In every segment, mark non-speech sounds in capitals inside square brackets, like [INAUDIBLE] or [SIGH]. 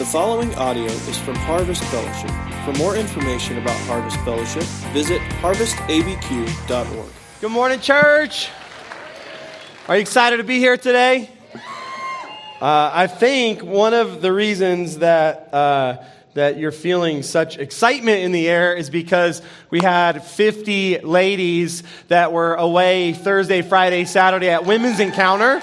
The following audio is from Harvest Fellowship. For more information about Harvest Fellowship, visit harvestabq.org. Good morning, church. Are you excited to be here today? Uh, I think one of the reasons that uh, that you're feeling such excitement in the air is because we had 50 ladies that were away Thursday, Friday, Saturday at Women's Encounter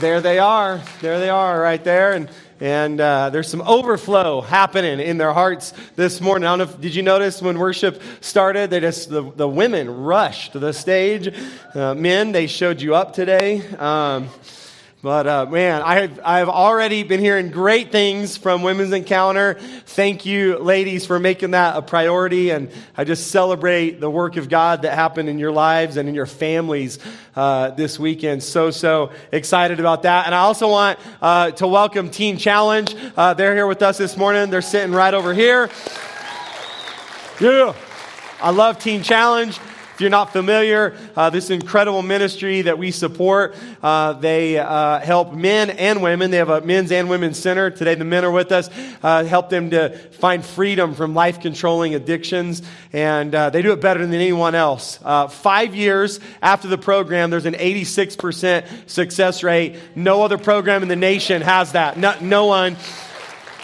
there they are. There they are right there. And, and uh, there's some overflow happening in their hearts this morning. I don't know if, did you notice when worship started, they just, the, the women rushed to the stage. Uh, men, they showed you up today. Um, but uh, man, I have, I've already been hearing great things from Women's Encounter. Thank you, ladies, for making that a priority. And I just celebrate the work of God that happened in your lives and in your families uh, this weekend. So, so excited about that. And I also want uh, to welcome Teen Challenge. Uh, they're here with us this morning. They're sitting right over here. Yeah. I love Teen Challenge. If you're not familiar, uh, this incredible ministry that we support, uh, they uh, help men and women. They have a men's and women's center. Today, the men are with us, uh, help them to find freedom from life controlling addictions, and uh, they do it better than anyone else. Uh, five years after the program, there's an 86% success rate. No other program in the nation has that. No, no one.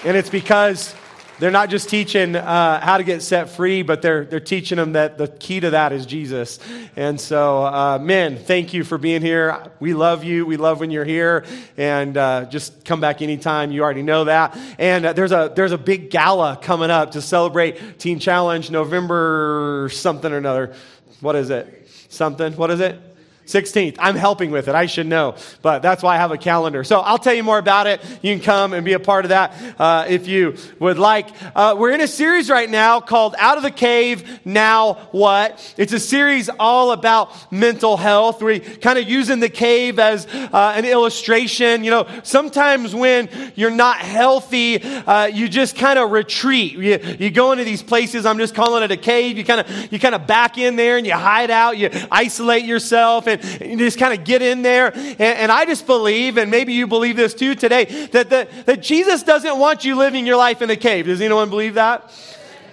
And it's because they're not just teaching uh, how to get set free, but they're, they're teaching them that the key to that is Jesus. And so, uh, men, thank you for being here. We love you. We love when you're here. And uh, just come back anytime. You already know that. And uh, there's, a, there's a big gala coming up to celebrate Teen Challenge November something or another. What is it? Something. What is it? 16th. I'm helping with it. I should know, but that's why I have a calendar. So I'll tell you more about it. You can come and be a part of that uh, if you would like. Uh, we're in a series right now called Out of the Cave, Now What? It's a series all about mental health. We're kind of using the cave as uh, an illustration. You know, sometimes when you're not healthy, uh, you just kind of retreat. You, you go into these places, I'm just calling it a cave. You kind of, you kind of back in there and you hide out, you isolate yourself and you just kind of get in there. And, and, I just believe, and maybe you believe this too today, that, that, that Jesus doesn't want you living your life in a cave. Does anyone believe that?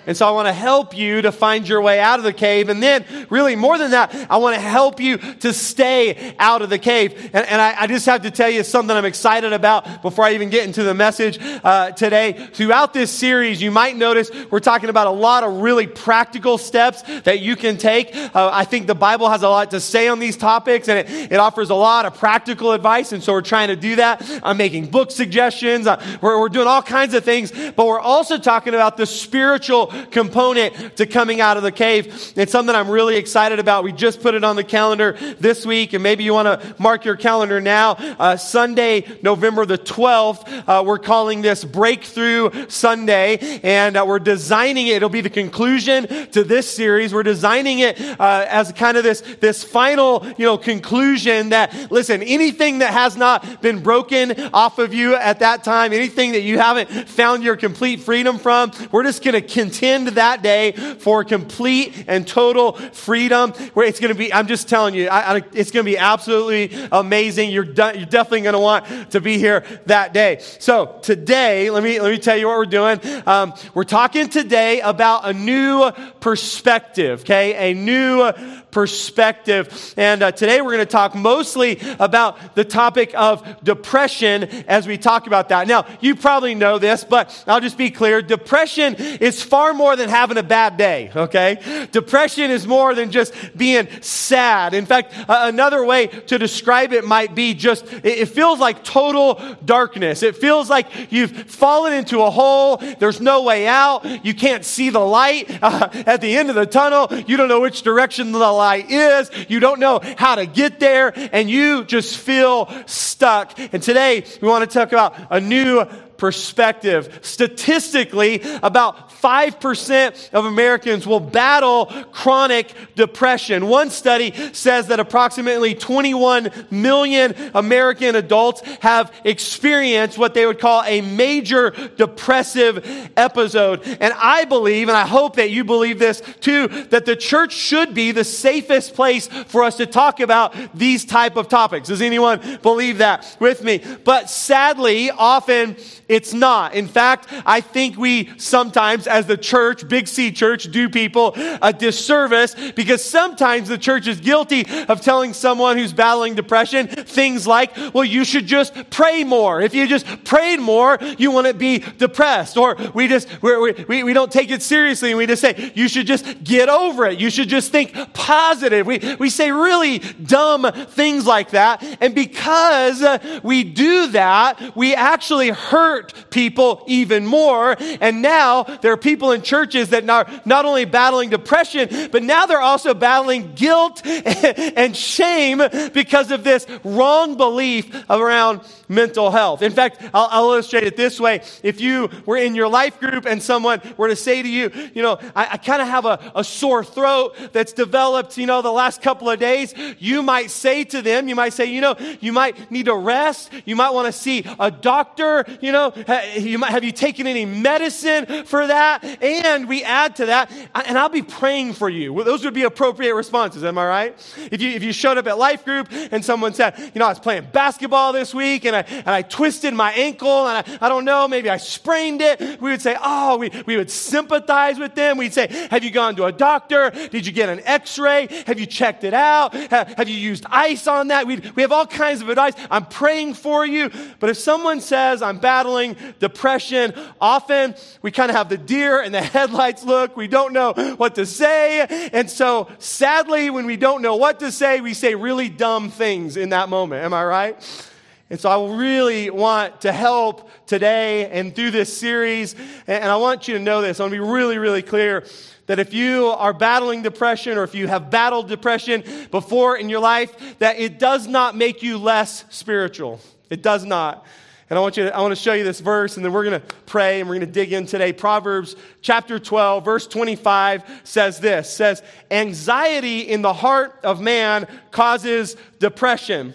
And so I want to help you to find your way out of the cave. And then, really, more than that, I want to help you to stay out of the cave. And, and I, I, just have to tell you something I'm excited about before I even get into the message uh, today. Throughout this series, you might notice we're talking about a lot of really practical steps that you can take. Uh, I think the Bible has a lot to say on these topics, and it, it, offers a lot of practical advice. And so we're trying to do that. I'm making book suggestions. Uh, we're, we're doing all kinds of things, but we're also talking about the spiritual component to coming out of the cave. It's something I'm really excited about. We just put it on the calendar this week, and maybe you want to mark your calendar now. Uh, Sunday, November the 12th, uh, we're calling this Breakthrough Sunday, and uh, we're designing it. It'll be the conclusion to this series. We're designing it uh, as kind of this, this final, you know, conclusion that, listen, anything that has not been broken off of you at that time, anything that you haven't found your complete freedom from, we're just going to continue that day for complete and total freedom. Where it's going to be, I'm just telling you, I, I, it's going to be absolutely amazing. You're, you're definitely going to want to be here that day. So today, let me let me tell you what we're doing. Um, we're talking today about a new perspective. Okay, a new perspective. And uh, today we're going to talk mostly about the topic of depression as we talk about that. Now, you probably know this, but I'll just be clear. Depression is far more than having a bad day, okay? Depression is more than just being sad. In fact, uh, another way to describe it might be just, it, it feels like total darkness. It feels like you've fallen into a hole. There's no way out. You can't see the light uh, [LAUGHS] at the end of the tunnel. You don't know which direction the light is. You don't know how to get there and you just feel stuck. And today we want to talk about a new perspective. Statistically, about 5% of Americans will battle chronic depression. One study says that approximately 21 million American adults have experienced what they would call a major depressive episode. And I believe, and I hope that you believe this too, that the church should be the safest place for us to talk about these type of topics. Does anyone believe that with me? But sadly, often it's not. In fact, I think we sometimes, as the church, Big C church, do people a disservice because sometimes the church is guilty of telling someone who's battling depression things like, well, you should just pray more. If you just prayed more, you wouldn't be depressed. Or we just, we we, we don't take it seriously and we just say, you should just get over it. You should just think positive. We, we say really dumb things like that. And because we do that, we actually hurt hurt people even more. And now there are people in churches that are not only battling depression, but now they're also battling guilt [LAUGHS] and shame because of this wrong belief around mental health. In fact, I'll, I'll illustrate it this way. If you were in your life group and someone were to say to you, you know, I, I kind of have a, a sore throat that's developed, you know, the last couple of days, you might say to them, you might say, you know, you might need to rest. You might want to see a doctor, you know, have you taken any medicine for that? And we add to that, and I'll be praying for you. Those would be appropriate responses. Am I right? If you, if you showed up at life group and someone said, you know, I was playing basketball this week and I, and I twisted my ankle and I, I don't know, maybe I sprained it. We would say, oh, we, we would sympathize with them. We'd say, have you gone to a doctor? Did you get an x-ray? Have you checked it out? Have, have you used ice on that? we we have all kinds of advice. I'm praying for you. But if someone says, I'm battling depression, often we kind of have the deer and the [LAUGHS] headlights look. We don't know what to say. And so sadly, when we don't know what to say, we say really dumb things in that moment. Am I right? And so I really want to help today and through this series. And I want you to know this. I want to be really, really clear that if you are battling depression or if you have battled depression before in your life, that it does not make you less spiritual. It does not. And I want you to, I want to show you this verse and then we're going to pray and we're going to dig in today. Proverbs chapter 12 verse 25 says this, says, anxiety in the heart of man causes depression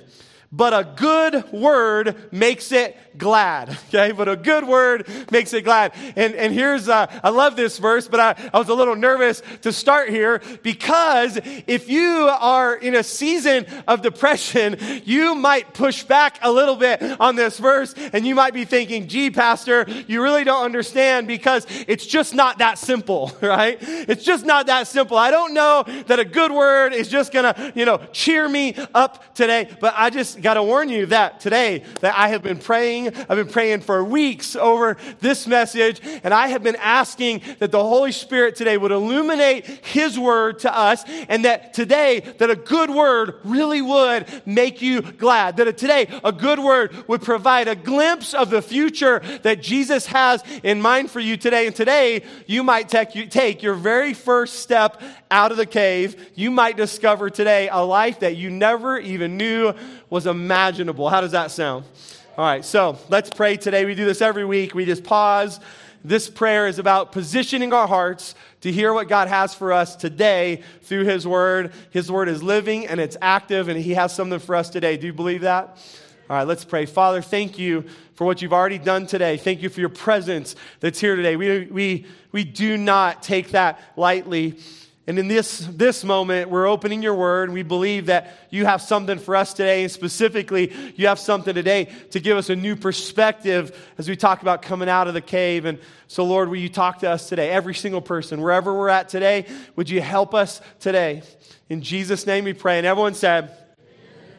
but a good word makes it glad. [LAUGHS] Okay, but a good word makes it glad. And, and here's, uh, I love this verse, but I, I was a little nervous to start here because if you are in a season of depression, [LAUGHS] you might push back a little bit on this verse and you might be thinking, gee, Pastor, you really don't understand because it's just not that simple, [LAUGHS] right? It's just not that simple. I don't know that a good word is just gonna, you know, cheer me up today, but I just gotta warn you that today that I have been praying praying. I've been praying for weeks over this message, and I have been asking that the Holy Spirit today would illuminate His word to us, and that today, that a good word really would make you glad. That today, a good word would provide a glimpse of the future that Jesus has in mind for you today. And today, you might take, take your very first step out of the cave. You might discover today a life that you never even knew was imaginable. How does that sound? All right, so let's pray today. We do this every week. We just pause. This prayer is about positioning our hearts to hear what God has for us today through His Word. His Word is living and it's active, and He has something for us today. Do you believe that? All right, let's pray. Father, thank you for what you've already done today. Thank you for your presence that's here today. We, we, we do not take that lightly. And in this, this moment, we're opening your word. And we believe that you have something for us today. And specifically, you have something today to give us a new perspective as we talk about coming out of the cave. And so, Lord, will you talk to us today? Every single person, wherever we're at today, would you help us today? In Jesus' name we pray. And everyone said,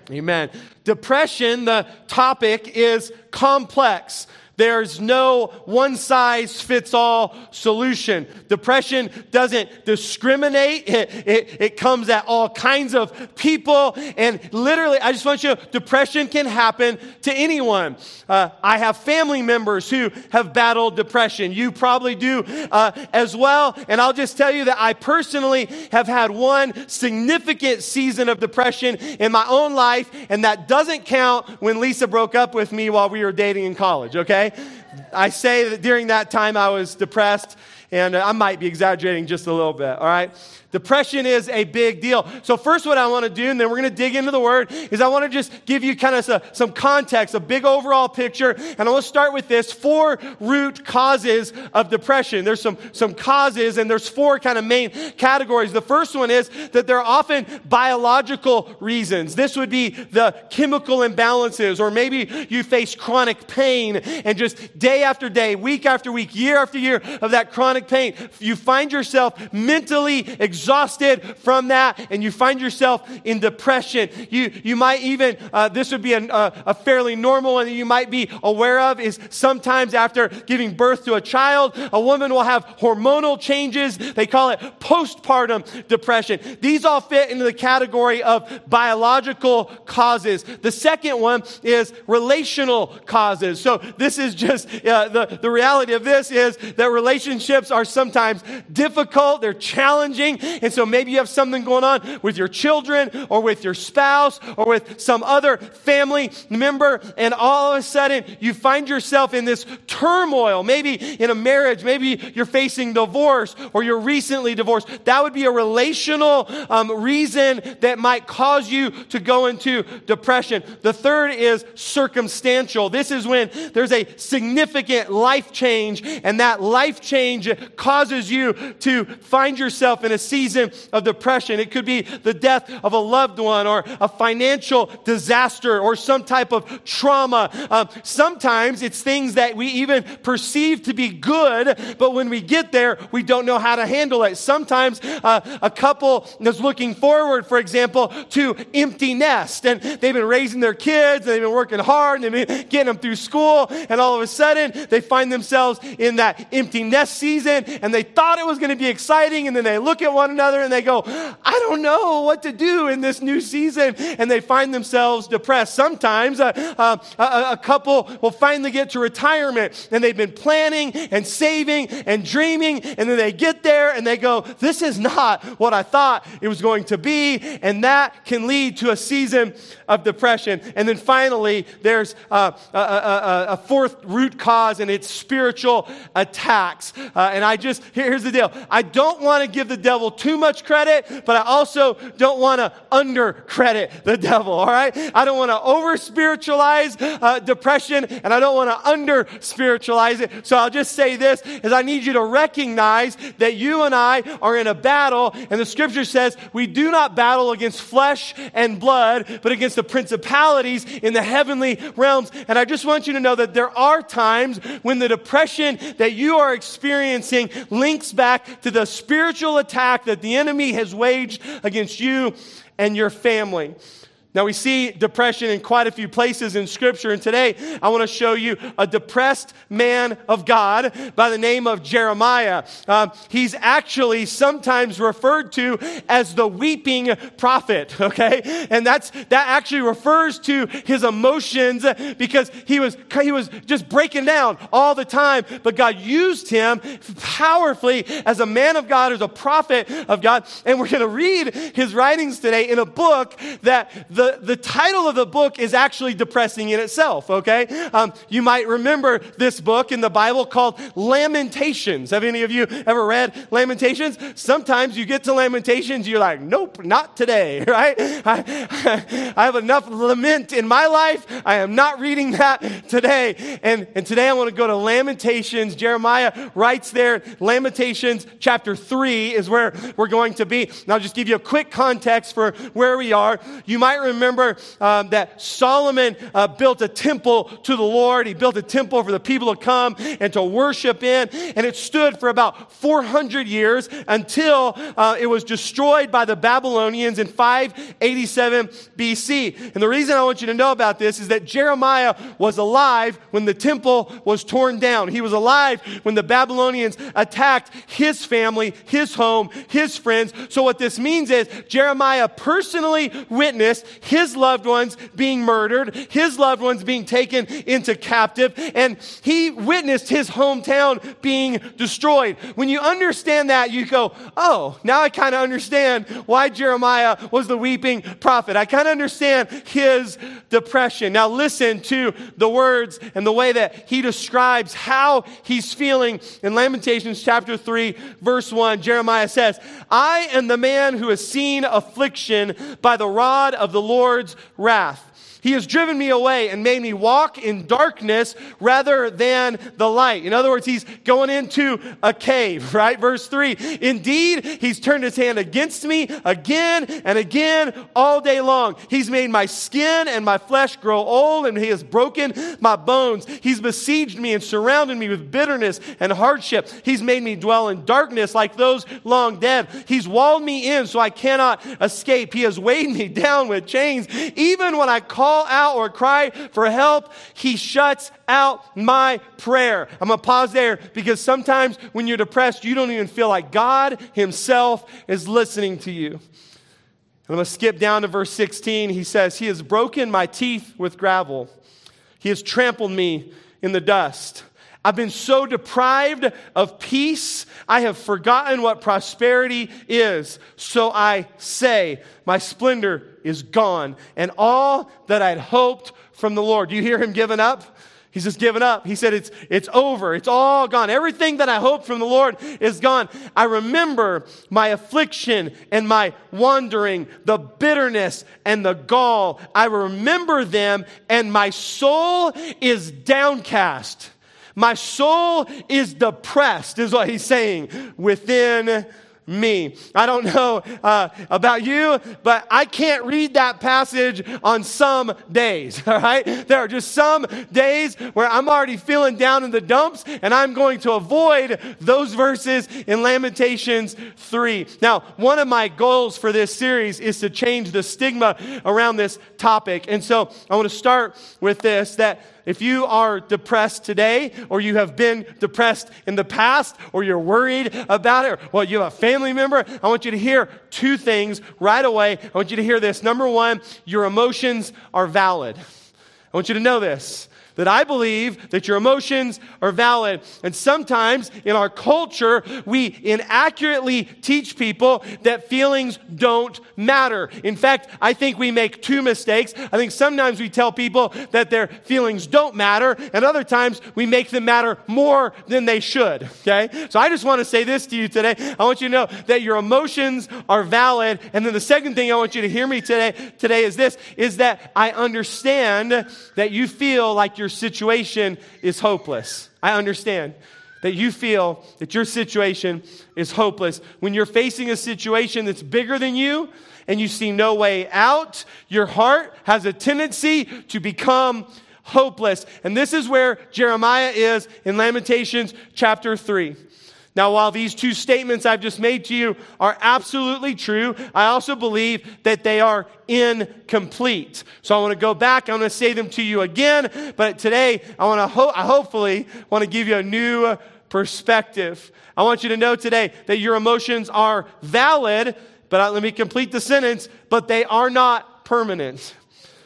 Amen. Amen. Depression, the topic is complex. There's no one size fits all solution. Depression doesn't discriminate. It, it, it, comes at all kinds of people. And literally, I just want you to know, depression can happen to anyone. Uh, I have family members who have battled depression. You probably do uh, as well. And I'll just tell you that I personally have had one significant season of depression in my own life. And that doesn't count when Lisa broke up with me while we were dating in college, okay? Okay? I say that during that time I was depressed, and uh, I might be exaggerating just a little bit, all right? Depression is a big deal. So, first, what I want to do, and then we're going to dig into the word, is I want to just give you kind of some context, a big overall picture. And I want to start with this four root causes of depression. There's some, some causes, and there's four kind of main categories. The first one is that there are often biological reasons. This would be the chemical imbalances, or maybe you face chronic pain, and just day after day, week after week, year after year of that chronic pain, you find yourself mentally exhausted from that and you find yourself in depression. You, you might even, uh, this would be a, a fairly normal one that you might be aware of is sometimes after giving birth to a child, a woman will have hormonal changes. They call it postpartum depression. These all fit into the category of biological causes. The second one is relational causes. So this is just, uh, the, the reality of this is that relationships are sometimes difficult, they're challenging, and so maybe you have something going on with your children or with your spouse or with some other family member, and all of a sudden you find yourself in this turmoil. Maybe in a marriage, maybe you're facing divorce or you're recently divorced. That would be a relational um, reason that might cause you to go into depression. The third is circumstantial. This is when there's a significant life change, and that life change causes you to find yourself in a season of depression. It could be the death of a loved one or a financial disaster or some type of trauma. Um, sometimes it's things that we even perceive to be good, but when we get there, we don't know how to handle it. Sometimes uh, a couple is looking forward, for example, to empty nest and they've been raising their kids and they've been working hard and they've been getting them through school and all of a sudden they find themselves in that empty nest season and they thought it was going to be exciting and then they look at one another and they go, I don't know what to do in this new season. And they find themselves depressed. Sometimes uh, uh, a, a couple will finally get to retirement and they've been planning and saving and dreaming. And then they get there and they go, This is not what I thought it was going to be. And that can lead to a season of depression. And then finally, there's uh, a, a, a, fourth root cause, and it's spiritual attacks. Uh, and I just, here's the deal I don't want to give the devil too much credit, but I also don't want to under credit the [LAUGHS] devil, all right? I don't want to over spiritualize uh, depression, and I don't want to under spiritualize it. So I'll just say this is I need you to recognize that you and I are in a battle, and the scripture says we do not battle against flesh and blood, but against the principalities in the heavenly realms. And I just want you to know that there are times when the depression that you are experiencing links back to the spiritual attack that the enemy has waged against you and your family. Now, we see depression in quite a few places in Scripture, and today I want to show you a depressed man of God by the name of Jeremiah. Um, he's actually sometimes referred to as the weeping prophet, [LAUGHS] okay? And that's, that actually refers to his emotions because he was, he was just breaking down all the time, but God used him powerfully as a man of God, as a prophet of God, and we're going to read his writings today in a book that the the, the title of the book is actually depressing in itself, okay? Um, you might remember this book in the Bible called Lamentations. Have any of you ever read Lamentations? Sometimes you get to Lamentations, you're like, nope, not today, [LAUGHS] right? I, [LAUGHS] I have enough lament in my life. I am not reading that today. And, and today I want to go to Lamentations. Jeremiah writes there, Lamentations chapter 3 is where we're going to be. I'll just give you a quick context for where we are. You might remember remember um, that Solomon uh, built a temple to the Lord. He built a temple for the people to come and to worship in. And it stood for about 400 years until uh, it was destroyed by the Babylonians in 587 BC. And the reason I want you to know about this is that Jeremiah was alive when the temple was torn down. He was alive when the Babylonians attacked his family, his home, his friends. So what this means is Jeremiah personally witnessed his loved ones being murdered, his loved ones being taken into captive, and he witnessed his hometown being destroyed. When you understand that, you go, oh, now I kind of understand why Jeremiah was the weeping prophet. I kind of understand his depression. Now listen to the words and the way that he describes how he's feeling in Lamentations chapter 3, verse 1. Jeremiah says, I am the man who has seen affliction by the rod of the Lord's wrath. He has driven me away and made me walk in darkness rather than the light. In other words, he's going into a cave, [LAUGHS] right? Verse 3. Indeed, he's turned his hand against me again and again all day long. He's made my skin and my flesh grow old, and he has broken my bones. He's besieged me and surrounded me with bitterness and hardship. He's made me dwell in darkness like those long dead. He's walled me in so I cannot escape. He has weighed me [LAUGHS] down with chains. Even when I call call out or cry for help, he shuts out my prayer. I'm going to pause there because sometimes when you're depressed, you don't even feel like God himself is listening to you. I'm going to skip down to verse 16. He says, He has broken my teeth with gravel. He has trampled me in the dust. I've been so deprived of peace, I have forgotten what prosperity is. So I say, My splendor is gone, and all that I'd hoped from the Lord. Do you hear him giving up? He's just given up. He said, it's, it's over. It's all gone. Everything that I hoped from the Lord is gone. I remember my affliction and my wandering, the bitterness and the gall. I remember them, and my soul is downcast. My soul is depressed, is what he's saying within me. I don't know uh, about you, but I can't read that passage on some days, [LAUGHS] all right? There are just some days where I'm already feeling down in the dumps, and I'm going to avoid those verses in Lamentations 3. Now, one of my goals for this series is to change the stigma around this topic. And so I want to start with this that if you are depressed today, or you have been depressed in the past, or you're worried about it, or well, you have a family member, I want you to hear two things right away. I want you to hear this. Number one, your emotions are valid. I want you to know this that I believe that your emotions are valid. And sometimes in our culture, we inaccurately teach people that feelings don't matter. In fact, I think we make two mistakes. I think sometimes we tell people that their feelings don't matter, and other times we make them matter more than they should. Okay? So I just want to say this to you today. I want you to know that your emotions are valid. And then the second thing I want you to hear me today, today is this, is that I understand that you feel like your situation is hopeless. I understand that you feel that your situation is hopeless. When you're facing a situation that's bigger than you and you see no way out, your heart has a tendency to become hopeless. And this is where Jeremiah is in Lamentations chapter 3. Now, while these two statements I've just made to you are absolutely true, I also believe that they are incomplete. So I want to go back. I want to say them to you again. But today, I want to ho- I hopefully want to give you a new perspective. I want you to know today that your emotions are valid, but let me complete the sentence, but they are not permanent.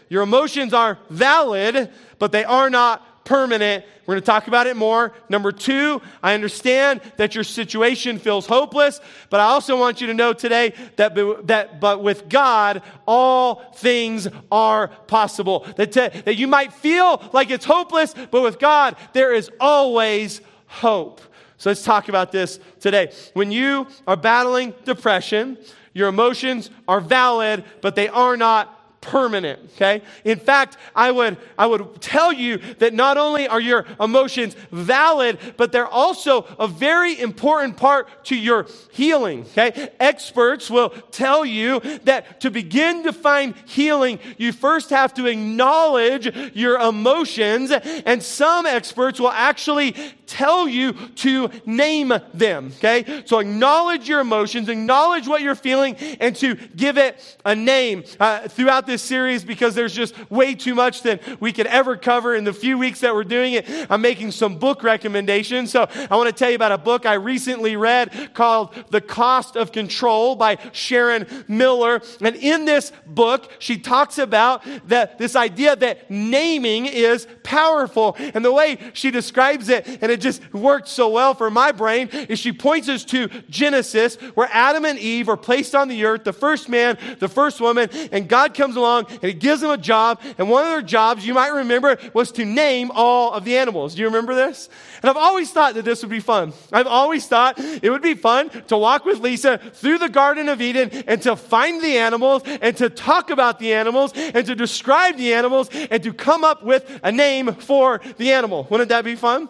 Your emotions are valid, but they are not permanent. We're going to talk about it more. Number two, I understand that your situation feels hopeless, but I also want you to know today that, that but with God, all things are possible. That, to, that you might feel like it's hopeless, but with God, there is always hope. So let's talk about this today. When you are battling depression, your emotions are valid, but they are not permanent, okay? In fact, I would, I would tell you that not only are your emotions valid, but they're also a very important part to your healing, okay? Experts will tell you that to begin to find healing, you first have to acknowledge your emotions, and some experts will actually tell you to name them, okay? So acknowledge your emotions, acknowledge what you're feeling, and to give it a name uh, throughout this series because there's just way too much that we could ever cover in the few weeks that we're doing it. I'm making some book recommendations. So I want to tell you about a book I recently read called The Cost of Control by Sharon Miller. And in this book, she talks about that this idea that naming is powerful. And the way she describes it, and it just worked so well for my brain, is she points us to Genesis, where Adam and Eve are placed on the earth, the first man, the first woman, and God comes along and he gives them a job. And one of their jobs, you might remember, was to name all of the animals. Do you remember this? And I've always thought that this would be fun. I've always thought it would be fun to walk with Lisa through the Garden of Eden and to find the animals and to talk about the animals and to describe the animals and to come up with a name for the animal. Wouldn't that be fun?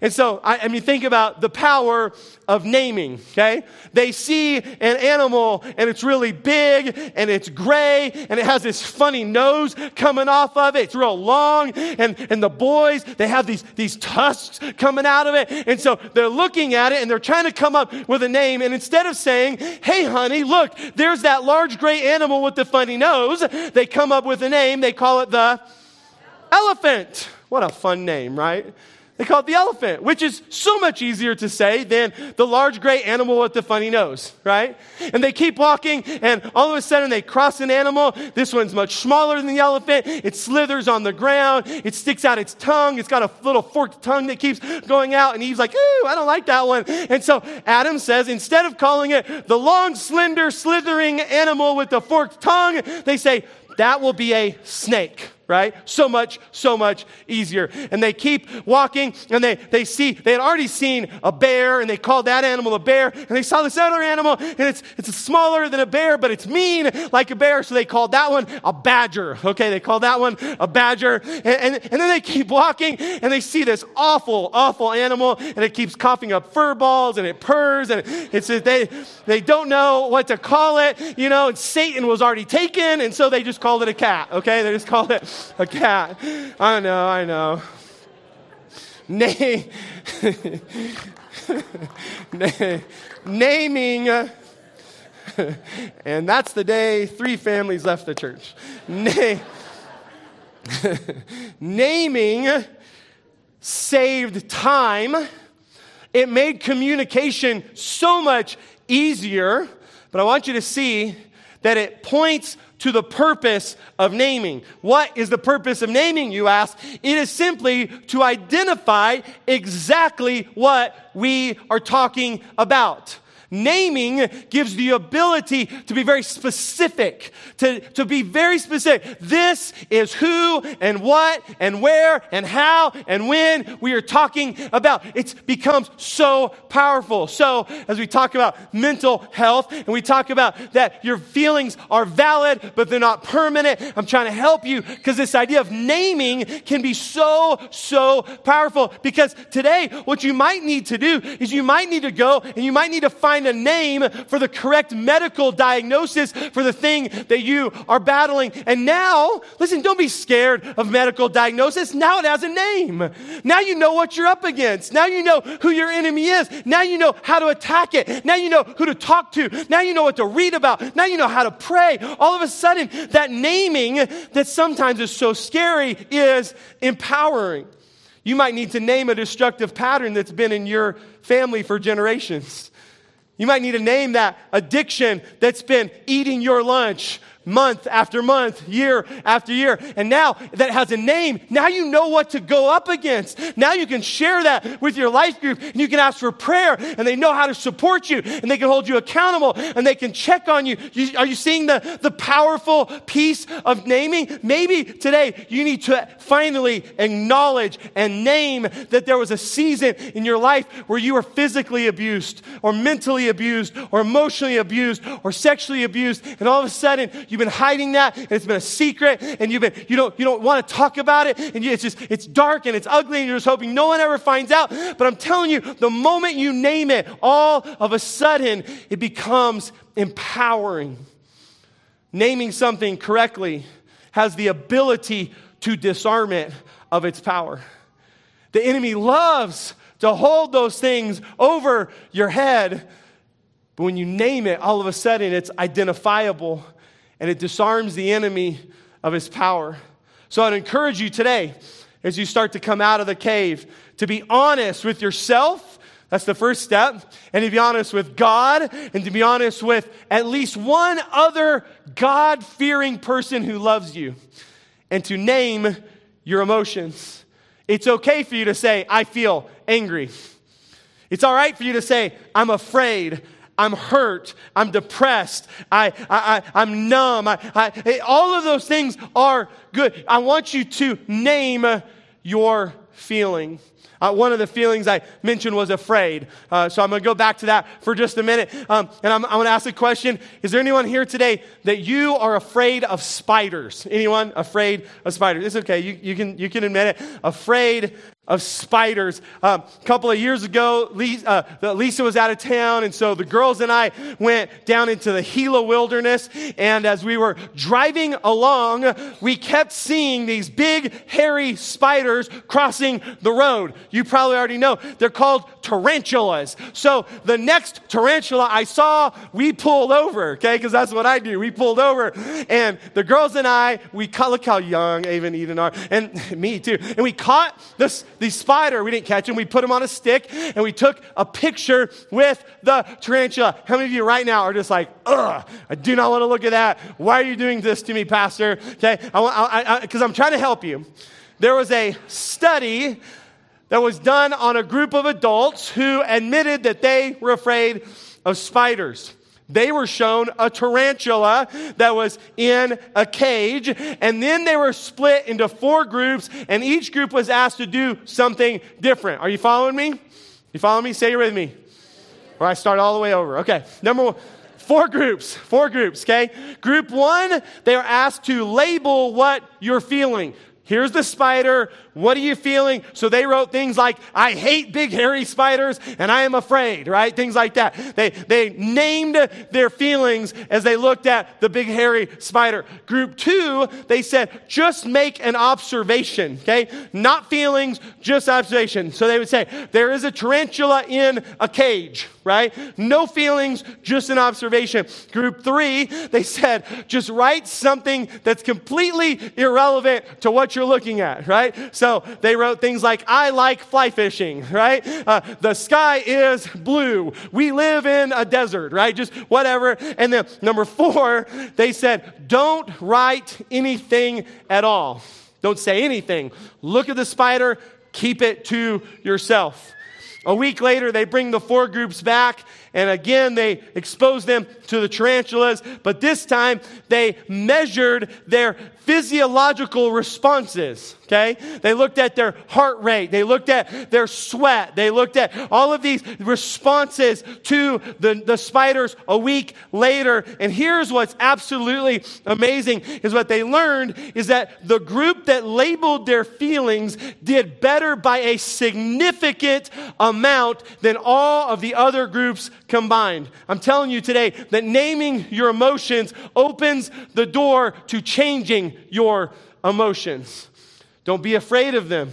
And so, I, I, mean, think about the power of naming, okay? They see an animal and it's really big and it's gray and it has this funny nose coming off of it. It's real long. And, and the boys, they have these, these tusks coming out of it. And so they're looking at it and they're trying to come up with a name. And instead of saying, hey, honey, look, there's that large gray animal with the funny nose, they come up with a name. They call it the elephant. What a fun name, right? They call it the elephant, which is so much easier to say than the large gray animal with the funny nose, right? And they keep walking, and all of a sudden they cross an animal. This one's much smaller than the elephant. It slithers on the ground. It sticks out its tongue. It's got a little forked tongue that keeps going out. And Eve's like, ooh, I don't like that one. And so Adam says, instead of calling it the long, slender, slithering animal with the forked tongue, they say, that will be a snake right? So much, so much easier. And they keep walking and they, they see, they had already seen a bear and they called that animal a bear and they saw this other animal and it's, it's smaller than a bear, but it's mean like a bear. So they called that one a badger. Okay. They called that one a badger. And, and, and then they keep walking and they see this awful, awful animal and it keeps coughing up fur balls and it purrs and it's, they, they don't know what to call it, you know, and Satan was already taken. And so they just called it a cat. Okay. They just called it a cat. I know, I know. Name, naming, and that's the day three families left the church. naming saved time. It made communication so much easier, but I want you to see that it points to the purpose of naming. What is the purpose of naming, you ask? It is simply to identify exactly what we are talking about. Naming gives the ability to be very specific, to, to be very specific. This is who and what and where and how and when we are talking about. It becomes so powerful. So, as we talk about mental health and we talk about that your feelings are valid, but they're not permanent, I'm trying to help you because this idea of naming can be so, so powerful. Because today, what you might need to do is you might need to go and you might need to find find a name for the correct medical diagnosis for the thing that you are battling. And now, listen, don't be scared of medical diagnosis. Now it has a name. Now you know what you're up against. Now you know who your enemy is. Now you know how to attack it. Now you know who to talk to. Now you know what to read about. Now you know how to pray. All of a sudden, that naming that sometimes is so scary is empowering. You might need to name a destructive pattern that's been in your family for generations. You might need to name that addiction that's been eating your lunch month after month, year after year. And now that has a name, now you know what to go up against. Now you can share that with your life group and you can ask for prayer and they know how to support you and they can hold you accountable and they can check on you. you are you seeing the, the powerful piece of naming? Maybe today you need to finally acknowledge and name that there was a season in your life where you were physically abused or mentally abused or emotionally abused or sexually abused and all of a sudden you You've been hiding that, and it's been a secret, and you've been, you don't, you don't want to talk about it, and you, it's just, it's dark and it's ugly, and you're just hoping no one ever finds out. But I'm telling you, the moment you name it, all of a sudden, it becomes empowering. Naming something correctly has the ability to disarm it of its power. The enemy loves to hold those things over your head. But when you name it, all of a sudden it's identifiable and it disarms the enemy of his power. So I'd encourage you today, as you start to come out of the cave, to be honest with yourself. That's the first step. And to be honest with God, and to be honest with at least one other God fearing person who loves you, and to name your emotions. It's okay for you to say, I feel angry. It's all right for you to say, I'm afraid. I'm hurt. I'm depressed. I, I, I, am numb. I, I, eh, all of those things are good. I want you to name your feeling. Uh, one of the feelings I mentioned was afraid. Uh, so I'm going to go back to that for just a minute. Um, and I'm, I'm going to ask a question. Is there anyone here today that you are afraid of spiders? Anyone afraid of spiders? It's okay. You, you, can, you can admit it. Afraid of spiders. Um, a couple of years ago, Lisa, uh, Lisa, was out of town, and so the girls and I went down into the Gila wilderness. And as we were driving along, we kept seeing these big, hairy spiders crossing the road. You probably already know they're called tarantulas. So the next tarantula I saw, we pulled over, okay? Because that's what I do. We pulled over, and the girls and I, we caught, look how young Ava and Eden are, and [LAUGHS] me too. And we caught this the spider. We didn't catch him. We put him on a stick and we took a picture with the tarantula. How many of you right now are just like, ugh, I do not want to look at that. Why are you doing this to me, Pastor? Okay, I want, because I'm trying to help you. There was a study that was done on a group of adults who admitted that they were afraid of spiders. They were shown a tarantula that was in a cage, and then they were split into four groups, and each group was asked to do something different. Are you following me? You follow me? Say you're with me. Or I start all the way over. Okay. Number one. Four groups, four groups, okay? Group one, they are asked to label what you're feeling. Here's the spider. What are you feeling? So they wrote things like, I hate big hairy spiders and I am afraid, right? Things like that. They, they named their feelings as they looked at the big hairy spider. Group two, they said, just make an observation, okay? Not feelings, just observation. So they would say, there is a tarantula in a cage, right? No feelings, just an observation. Group three, they said, just write something that's completely irrelevant to what you're looking at, right? So they wrote things like, I like fly fishing, [LAUGHS] right? Uh, the sky is blue. We live in a desert, right? Just whatever. And then number four, they said, don't write anything at all. Don't say anything. Look at the spider, keep it to yourself. A week later, they bring the four groups back, and again, they expose them to the tarantulas, but this time they measured their physiological responses. Okay? They looked at their heart rate. They looked at their sweat. They looked at all of these responses to the, the spiders a week later. And here's what's absolutely amazing is what they learned is that the group that labeled their feelings did better by a significant amount than all of the other groups combined. I'm telling you today that naming your emotions opens the door to changing your emotions. Don't be afraid of them.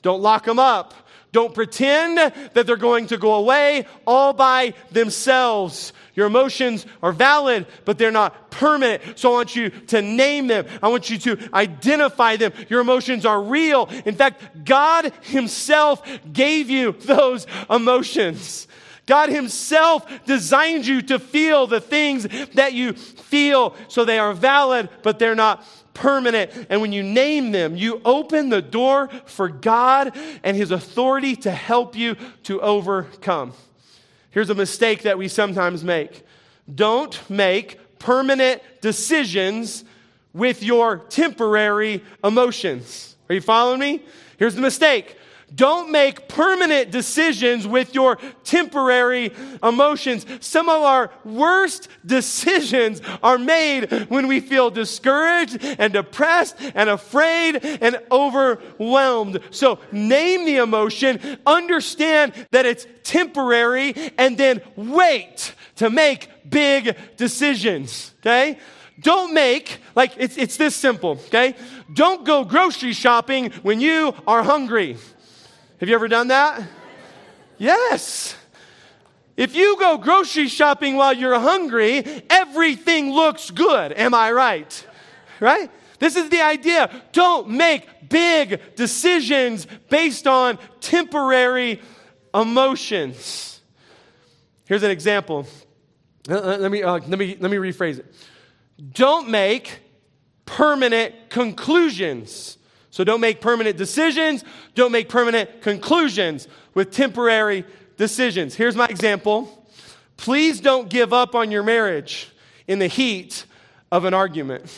Don't lock them up. Don't pretend that they're going to go away all by themselves. Your emotions are valid, but they're not permanent. So I want you to name them. I want you to identify them. Your emotions are real. In fact, God Himself gave you those emotions. God Himself designed you to feel the things that you feel. So they are valid, but they're not permanent. And when you name them, you open the door for God and His authority to help you to overcome. Here's a mistake that we sometimes make don't make permanent decisions with your temporary emotions. Are you following me? Here's the mistake don't make permanent decisions with your temporary emotions. Some of our worst decisions are made when we feel discouraged and depressed and afraid and overwhelmed. So name the emotion, understand that it's temporary, and then wait to make big decisions. Okay? Don't make, like, it's, it's this simple, okay? Don't go grocery shopping when you are hungry. Have you ever done that? Yes. If you go grocery shopping while you're hungry, everything looks good. Am I right? Right? This is the idea. Don't make big decisions based on temporary emotions. Here's an example. Uh, uh, let me, uh, let, me, let me rephrase it. Don't make permanent conclusions. So don't make permanent decisions. Don't make permanent conclusions with temporary decisions. Here's my example. Please don't give up on your marriage in the heat of an argument.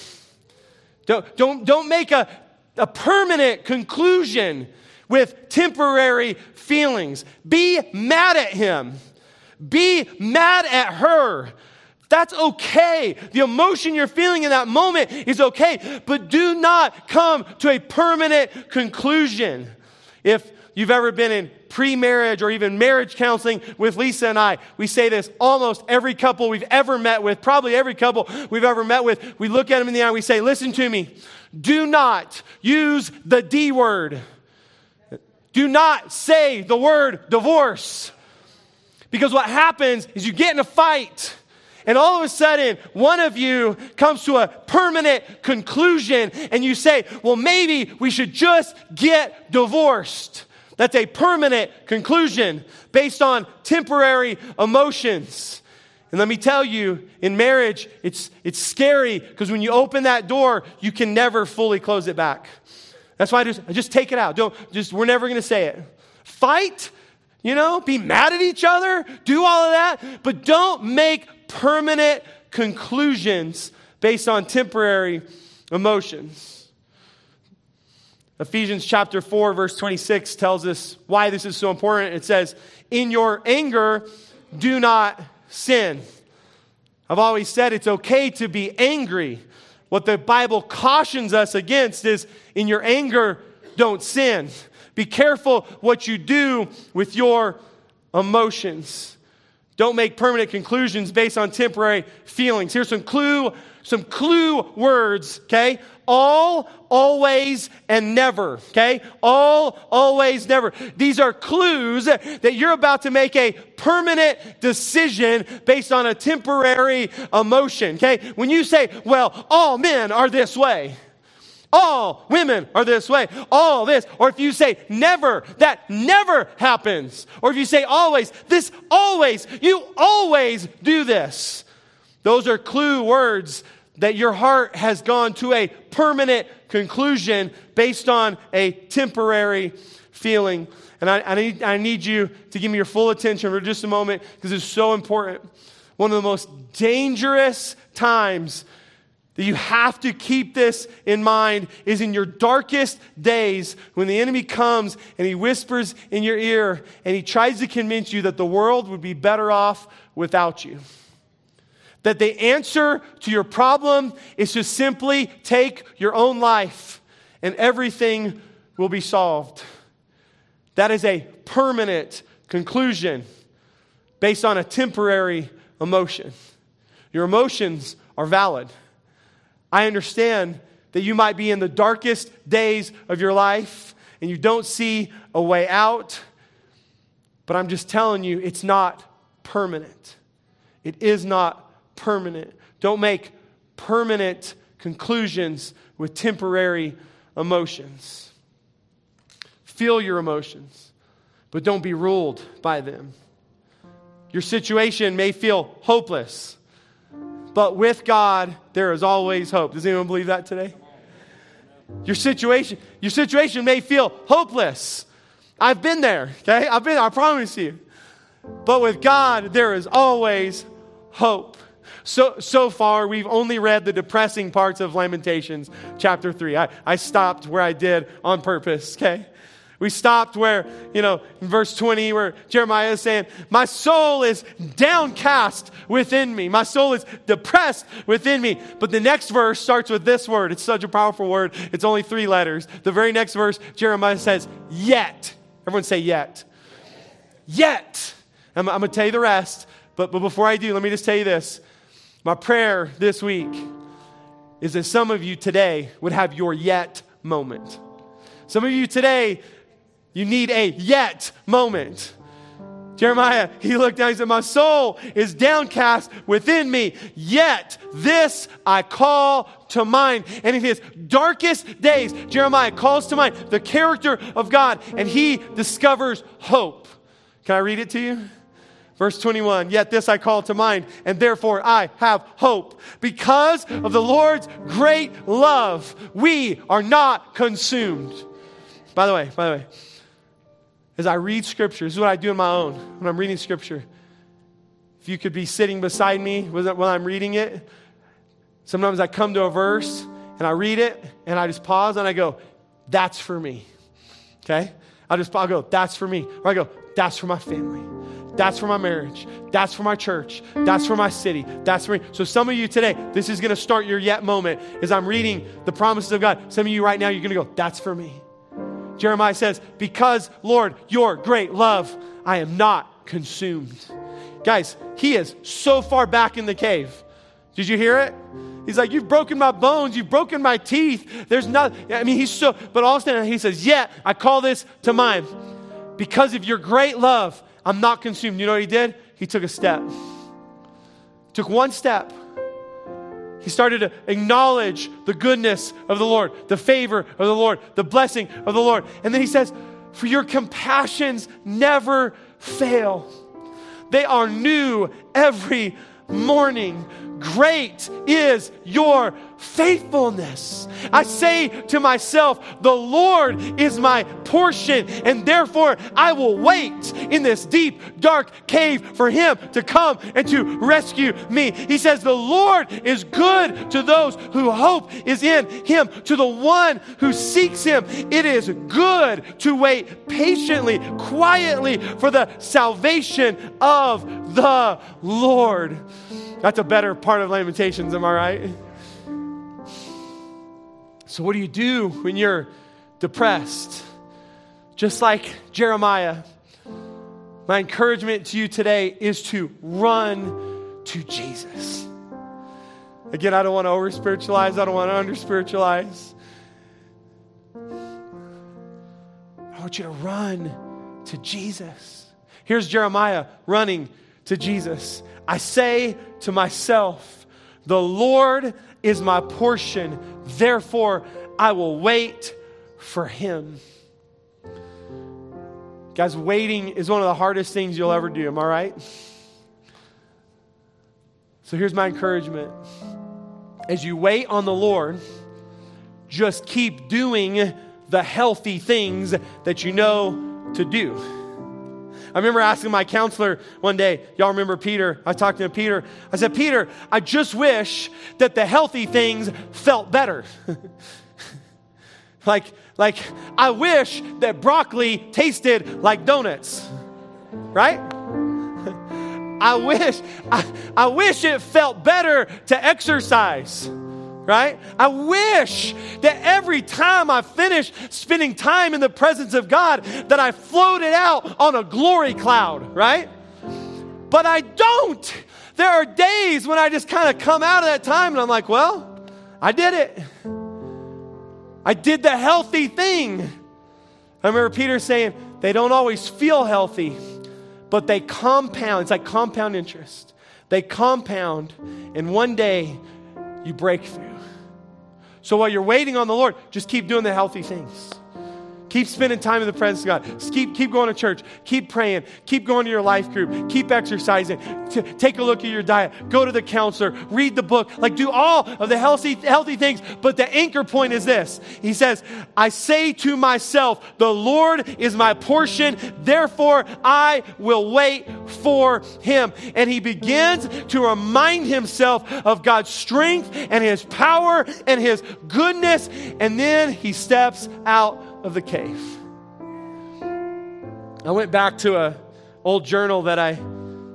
Don't, don't, don't make a, a permanent conclusion with temporary feelings. Be mad at him. Be mad at her. That's okay. The emotion you're feeling in that moment is okay, but do not come to a permanent conclusion. If you've ever been in pre marriage or even marriage counseling with Lisa and I, we say this almost every couple we've ever met with, probably every couple we've ever met with. We look at them in the eye and we say, Listen to me. Do not use the D word. Do not say the word divorce. Because what happens is you get in a fight, and all of a sudden, one of you comes to a permanent conclusion, and you say, Well, maybe we should just get divorced. That's a permanent conclusion based on temporary emotions. And let me tell you, in marriage, it's, it's scary because when you open that door, you can never fully close it back. That's why I just, I just take it out. Don't, just, we're never going to say it. Fight, you know, be mad at each other, do all of that, but don't make permanent conclusions based on temporary emotions. Ephesians chapter 4, verse 26 tells us why this is so important. It says, In your anger, do not sin. I've always said it's okay to be angry. What the Bible cautions us against is in your anger, don't sin. Be careful what you do with your emotions. Don't make permanent conclusions based on temporary feelings. Here's some clue, some clue words, okay? all, always, and never. Okay? All, always, never. These are clues that you're about to make a permanent decision based on a temporary emotion. Okay? When you say, well, all men are this way. All women are this way. All this. Or if you say never, that never happens. Or if you say always, this always, you always do this. Those are clue words that your heart has gone to a permanent conclusion based on a temporary feeling. And I, I, need, I need you to give me your full attention for just a moment because it's so important. One of the most dangerous times that you have to keep this in mind is in your darkest days when the enemy comes and he whispers in your ear and he tries to convince you that the world would be better off without you that the answer to your problem is to simply take your own life and everything will be solved. That is a permanent conclusion based on a temporary emotion. Your emotions are valid. I understand that you might be in the darkest days of your life and you don't see a way out, but I'm just telling you, it's not permanent. It is not permanent. Don't make permanent conclusions with temporary emotions. Feel your emotions, but don't be ruled by them. Your situation may feel hopeless, but with God, there is always hope. Does anyone believe that today? Your situation, your situation may feel hopeless. I've been there, okay? I've been, I promise you. But with God, there is always hope. So, so far, we've only read the depressing parts of Lamentations chapter 3. I, I stopped where I did on purpose, okay? We stopped where, you know, in verse 20, where Jeremiah is saying, My soul is downcast within me. My soul is depressed within me. But the next verse starts with this word. It's such a powerful word. It's only three letters. The very next verse, Jeremiah says, Yet. Everyone say, Yet. Yet. I'm, I'm going to tell you the rest. But, but before I do, let me just tell you this. My prayer this week is that some of you today would have your yet moment. Some of you today, you need a yet moment. Jeremiah, he looked down, he said, My soul is downcast within me, yet this I call to mind. And in his darkest days, Jeremiah calls to mind the character of God and he discovers hope. Can I read it to you? Verse 21 Yet this I call to mind, and therefore I have hope. Because of the Lord's great love, we are not consumed. By the way, by the way, as I read scripture, this is what I do in my own when I'm reading scripture. If you could be sitting beside me when I'm reading it, sometimes I come to a verse and I read it and I just pause and I go, that's for me. Okay? I'll just I'll go, that's for me. Or I go, that's for my family. That's for my marriage. That's for my church. That's for my city. That's for me. So, some of you today, this is going to start your yet moment as I'm reading the promises of God. Some of you right now, you're going to go, That's for me. Jeremiah says, Because, Lord, your great love, I am not consumed. Guys, he is so far back in the cave. Did you hear it? He's like, You've broken my bones, you've broken my teeth. There's not, I mean, he's so, but all of a sudden he says, Yet I call this to mind. Because of your great love, I'm not consumed. You know what he did? He took a step. Took one step. He started to acknowledge the goodness of the Lord, the favor of the Lord, the blessing of the Lord. And then he says, For your compassions never fail. They are new every morning. Great is your faithfulness. I say to myself, The Lord is my portion, and therefore I will wait in this deep, dark cave for Him to come and to rescue me. He says, The Lord is good to those who hope is in Him, to the one who seeks Him. It is good to wait patiently, quietly for the salvation of the Lord. That's a better part of Lamentations, am I right? So, what do you do when you're depressed? Just like Jeremiah, my encouragement to you today is to run to Jesus. Again, I don't want to over spiritualize, I don't want to under spiritualize. I want you to run to Jesus. Here's Jeremiah running to Jesus. I say to myself, The Lord is my portion, therefore I will wait for him. Guys, waiting is one of the hardest things you'll ever do. Am I right? So here's my encouragement. As you wait on the Lord, just keep doing the healthy things that you know to do. I remember asking my counselor one day, y'all remember Peter? I talked to Peter. I said, Peter, I just wish that the healthy things felt better. [LAUGHS] like, like, I wish that broccoli tasted like donuts, right? [LAUGHS] I wish, I, I wish it felt better to exercise right? I wish that every time I finish spending time in the presence of God, that I floated out on a glory cloud, right? But I don't. There are days when I just kind of come out of that time and I'm like, well, I did it. I did the healthy thing. I remember Peter saying, they don't always feel healthy, but they compound. It's like compound interest. They compound, and one day you break through. So while you're waiting on the Lord, just keep doing the healthy things. Keep spending time in the presence of God. Keep, keep going to church. Keep praying. Keep going to your life group. Keep exercising. T- take a look at your diet. Go to the counselor. Read the book. Like do all of the healthy, healthy things. But the anchor point is this He says, I say to myself, the Lord is my portion. Therefore, I will wait for him. And he begins to remind himself of God's strength and his power and his goodness. And then he steps out of the cave. I went back to a old journal that I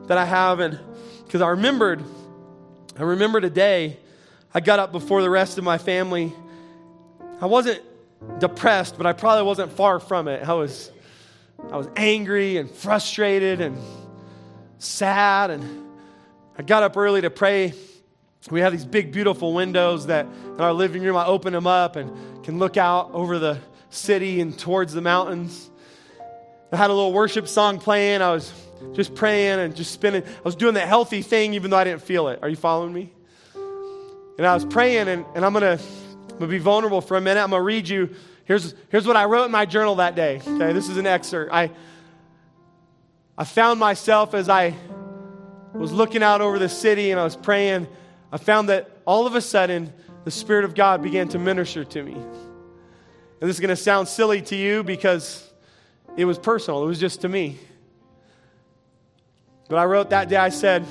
that I have and because I remembered I remembered a day I got up before the rest of my family. I wasn't depressed, but I probably wasn't far from it. I was I was angry and frustrated and sad and I got up early to pray. We have these big beautiful windows that in our living room I open them up and can look out over the city and towards the mountains. I had a little worship song playing. I was just praying and just spending. I was doing the healthy thing even though I didn't feel it. Are you following me? And I was praying, and, and I'm going to I'm gonna be vulnerable for a minute. I'm going to read you. Here's, here's what I wrote in my journal that day. Okay, this is an excerpt. I, I found myself as I was looking out over the city and I was praying, I found that all of a sudden the Spirit of God began to minister to me. And this is going to sound silly to you because it was personal, it was just to me. But I wrote that day, I said,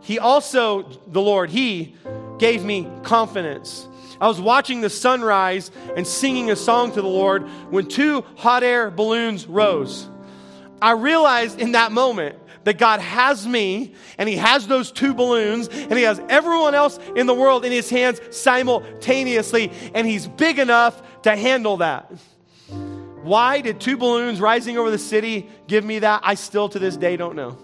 He also, the Lord, He gave me confidence. I was watching the sunrise and singing a song to the Lord when two hot air balloons rose. I realized in that moment that God has me and He has those two balloons and He has everyone else in the world in His hands simultaneously, and He's big enough to handle that. Why did two balloons rising over the city give me that? I still to this day don't know.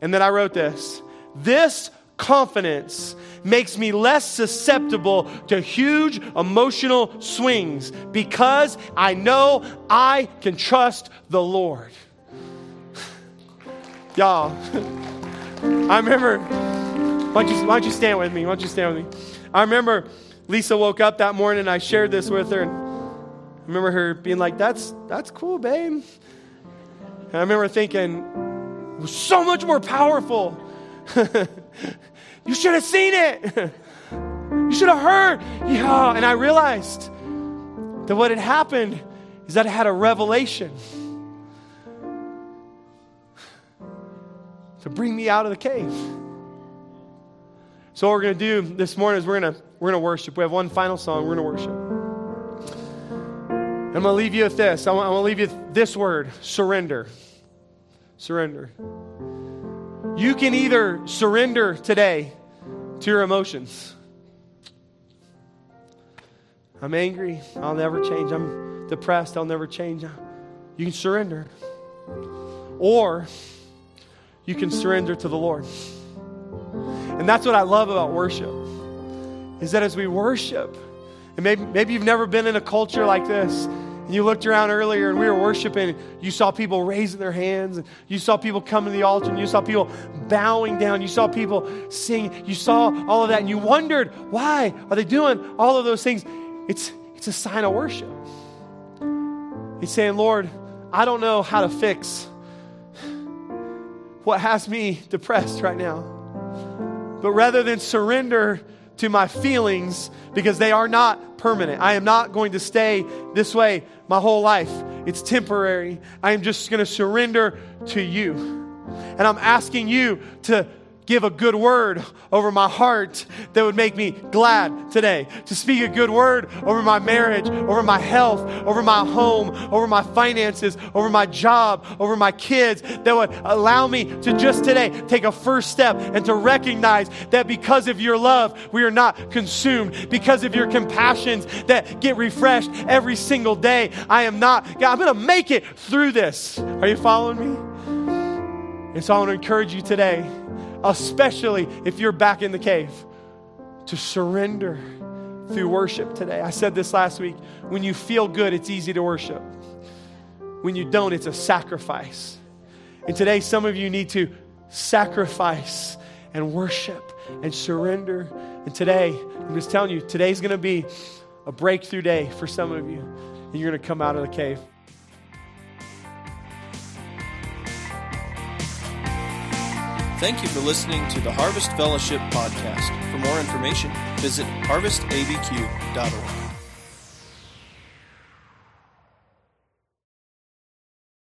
And then I wrote this This confidence makes me less susceptible to huge emotional swings because I know I can trust the Lord. Y'all, [LAUGHS] I remember, why don't, you, why don't you stand with me? Why don't you stand with me? I remember Lisa woke up that morning and I shared this with her. And I remember her being like, that's, that's cool, babe. And I remember thinking, it was so much more powerful. [LAUGHS] you should have seen it. [LAUGHS] you should have heard. Yeah. And I realized that what had happened is that I had a revelation. To bring me out of the cave. So what we're going to do this morning is we're going to we're going to worship. We have one final song. We're going to worship. I'm going to leave you with this. I'm going to leave you with this word: surrender. Surrender. You can either surrender today to your emotions. I'm angry. I'll never change. I'm depressed. I'll never change. You can surrender. Or you can surrender to the Lord. And that's what I love about worship. Is that as we worship, and maybe, maybe you've never been in a culture like this, and you looked around earlier and we were worshiping, you saw people raising their hands, and you saw people coming to the altar, and you saw people bowing down, you saw people singing, you saw all of that, and you wondered, why are they doing all of those things? It's, it's a sign of worship. He's saying, Lord, I don't know how to fix what has me depressed right now. But rather than surrender to my feelings, because they are not permanent, I am not going to stay this way my whole life. It's temporary. I am just going to surrender to you. And I'm asking you to give a good word over my heart that would make me glad today. To speak a good word over my marriage, over my health, over my home, over my finances, over my job, over my kids, that would allow me to just today take a first step and to recognize that because of your love, we are not consumed. Because of your compassions that get refreshed every single day, I am not, God, I'm going to make it through this. Are you following me? And so I want to encourage you today especially if you're back in the cave, to surrender through worship today. I said this last week. When you feel good, it's easy to worship. When you don't, it's a sacrifice. And today, some of you need to sacrifice and worship and surrender. And today, I'm just telling you, today's going to be a breakthrough day for some of you. And you're going to come out of the cave. Thank you for listening to the Harvest Fellowship podcast. For more information, visit harvestabq.org.